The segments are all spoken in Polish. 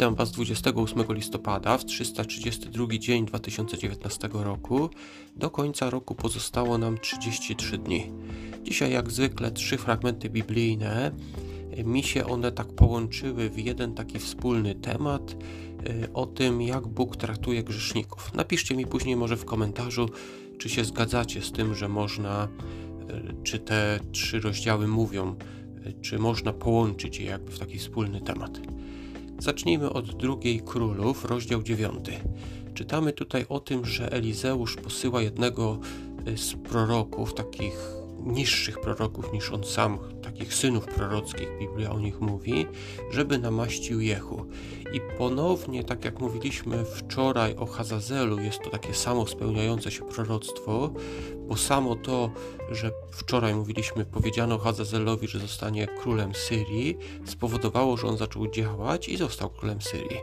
Witam Was 28 listopada w 332 dzień 2019 roku. Do końca roku pozostało nam 33 dni. Dzisiaj, jak zwykle, trzy fragmenty biblijne. Mi się one tak połączyły w jeden taki wspólny temat e, o tym, jak Bóg traktuje grzeszników. Napiszcie mi później może w komentarzu, czy się zgadzacie z tym, że można, e, czy te trzy rozdziały mówią, e, czy można połączyć je jakby w taki wspólny temat. Zacznijmy od drugiej królów, rozdział 9. Czytamy tutaj o tym, że Elizeusz posyła jednego y, z proroków, takich niższych proroków niż on sam, takich synów prorockich, Biblia o nich mówi, żeby namaścił Jehu. I ponownie, tak jak mówiliśmy wczoraj o Hazazelu, jest to takie samo spełniające się proroctwo, bo samo to, że wczoraj mówiliśmy, powiedziano Hazazelowi, że zostanie królem Syrii, spowodowało, że on zaczął działać i został królem Syrii.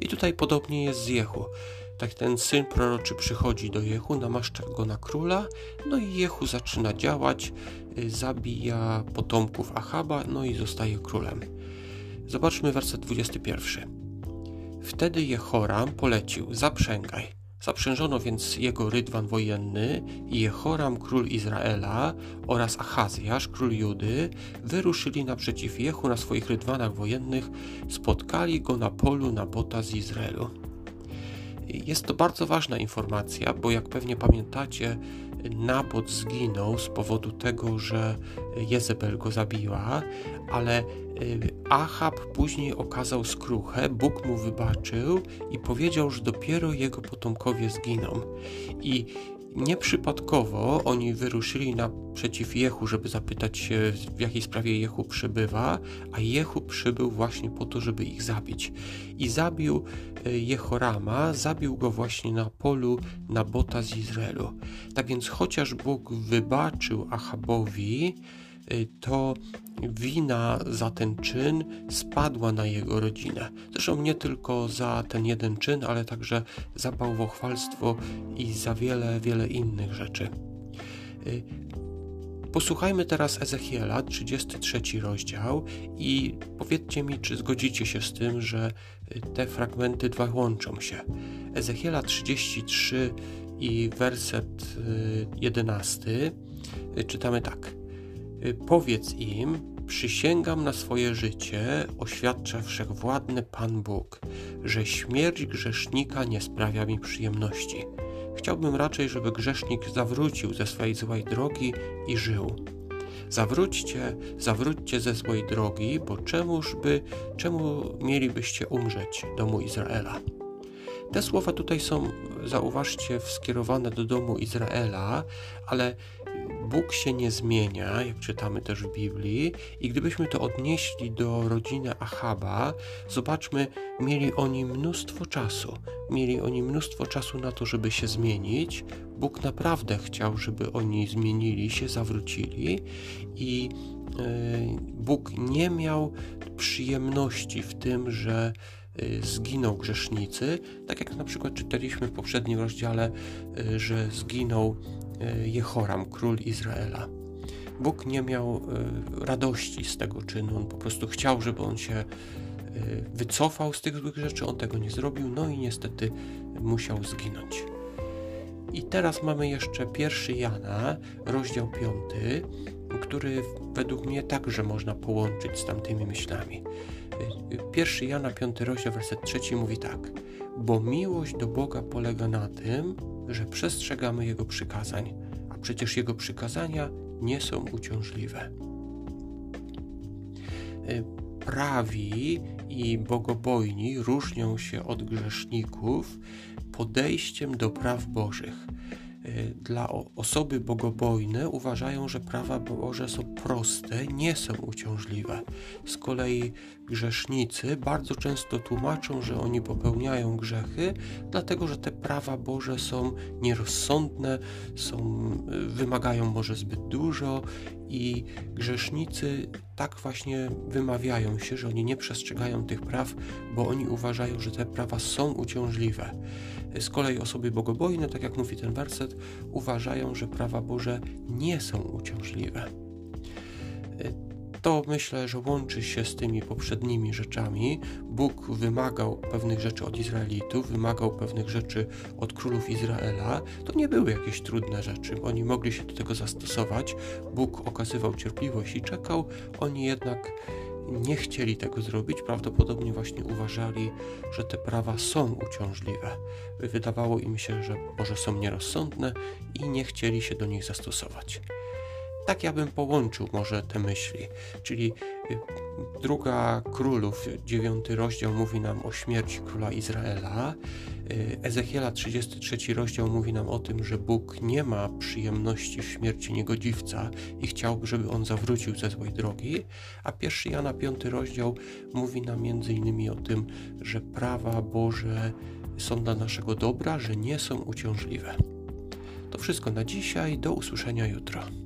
I tutaj podobnie jest z Jehu. Tak ten syn proroczy przychodzi do Jehu, namaszcza go na króla, no i Jehu zaczyna działać, y, zabija potomków Achaba, no i zostaje królem. Zobaczmy werset 21. Wtedy Jehoram polecił, zaprzęgaj. Zaprzężono więc jego rydwan wojenny i Jehoram, król Izraela oraz Achazjasz, król Judy, wyruszyli naprzeciw Jehu na swoich rydwanach wojennych, spotkali go na polu Nabota z Izraelu. Jest to bardzo ważna informacja, bo jak pewnie pamiętacie, Nabot zginął z powodu tego, że Jezebel go zabiła, ale y, Achab później okazał skruchę, Bóg mu wybaczył i powiedział, że dopiero jego potomkowie zginą. I Nieprzypadkowo oni wyruszyli naprzeciw Jehu, żeby zapytać się, w jakiej sprawie Jehu przybywa, a Jehu przybył właśnie po to, żeby ich zabić. I zabił e, Jehorama, zabił go właśnie na polu Nabota z Izraelu. Tak więc chociaż Bóg wybaczył Achabowi, to wina za ten czyn spadła na jego rodzinę. Zresztą nie tylko za ten jeden czyn, ale także za bałwochwalstwo i za wiele, wiele innych rzeczy. Y, posłuchajmy teraz Ezechiela, 33 rozdział i powiedzcie mi, czy zgodzicie się z tym, że y, te fragmenty dwa łączą się. Ezechiela 33 i werset 11 czytamy tak. Y, powiedz im, przysięgam na swoje życie, oświadcza wszechwładny Pan Bóg, że śmierć grzesznika nie sprawia mi przyjemności. Chciałbym raczej, żeby grzesznik zawrócił ze swojej złej drogi i żył. Zawróćcie, zawróćcie ze złej drogi, bo czemuż by, czemu mielibyście umrzeć, domu Izraela? Te słowa tutaj są, zauważcie, skierowane do domu Izraela, ale Bóg się nie zmienia, jak czytamy też w Biblii, i gdybyśmy to odnieśli do rodziny Achaba, zobaczmy, mieli oni mnóstwo czasu. Mieli oni mnóstwo czasu na to, żeby się zmienić. Bóg naprawdę chciał, żeby oni zmienili się, zawrócili, i Bóg nie miał przyjemności w tym, że e, zginął grzesznicy, tak jak na przykład czytaliśmy w poprzednim rozdziale, e, że zginął E, Jehoram, król Izraela. Bóg nie miał e, radości z tego czynu, on po prostu chciał, żeby on się e, wycofał z tych złych rzeczy, on tego nie zrobił, no i niestety musiał zginąć. I teraz mamy jeszcze pierwszy Jana, rozdział 5, który według mnie także można połączyć z tamtymi myślami. Pierwszy Jana, 5 rozdział, werset 3 mówi tak. Bo miłość do Boga polega na tym, że przestrzegamy Jego przykazań, a przecież Jego przykazania nie są uciążliwe. Prawi i bogobojni różnią się od grzeszników podejściem do praw Bożych. Y, dla osoby bogobojne uważają, że prawa Boże są proste, nie są uciążliwe. Z kolei grzesznicy bardzo często tłumaczą, że oni popełniają grzechy, dlatego że te prawa Boże są nierozsądne, są, y, wymagają może zbyt dużo i grzesznicy tak właśnie wymawiają się, że oni nie przestrzegają tych praw, bo oni uważają, że te prawa są uciążliwe. Z kolei osoby bogobojne, tak jak mówi ten werset, uważają, że prawa Boże nie są uciążliwe. To myślę, że łączy się z tymi poprzednimi rzeczami. Bóg wymagał pewnych rzeczy od Izraelitów, wymagał pewnych rzeczy od królów Izraela. To nie były jakieś trudne rzeczy, bo oni mogli się do tego zastosować. Bóg okazywał cierpliwość i czekał, oni jednak nie chcieli tego zrobić, prawdopodobnie właśnie uważali, że te prawa są uciążliwe. Wydawało im się, że może są nierozsądne i nie chcieli się do nich zastosować. Tak ja bym połączył może te myśli, czyli y, druga królów, dziewiąty rozdział mówi nam o śmierci króla Izraela, y, Ezechiela 33 rozdział mówi nam o tym, że Bóg nie ma przyjemności w śmierci niegodziwca i chciałby, żeby on zawrócił ze złej drogi, a pierwszy Jana 5 rozdział mówi nam innymi o tym, że prawa Boże są dla naszego dobra, że nie są uciążliwe. To wszystko na dzisiaj, do usłyszenia jutro.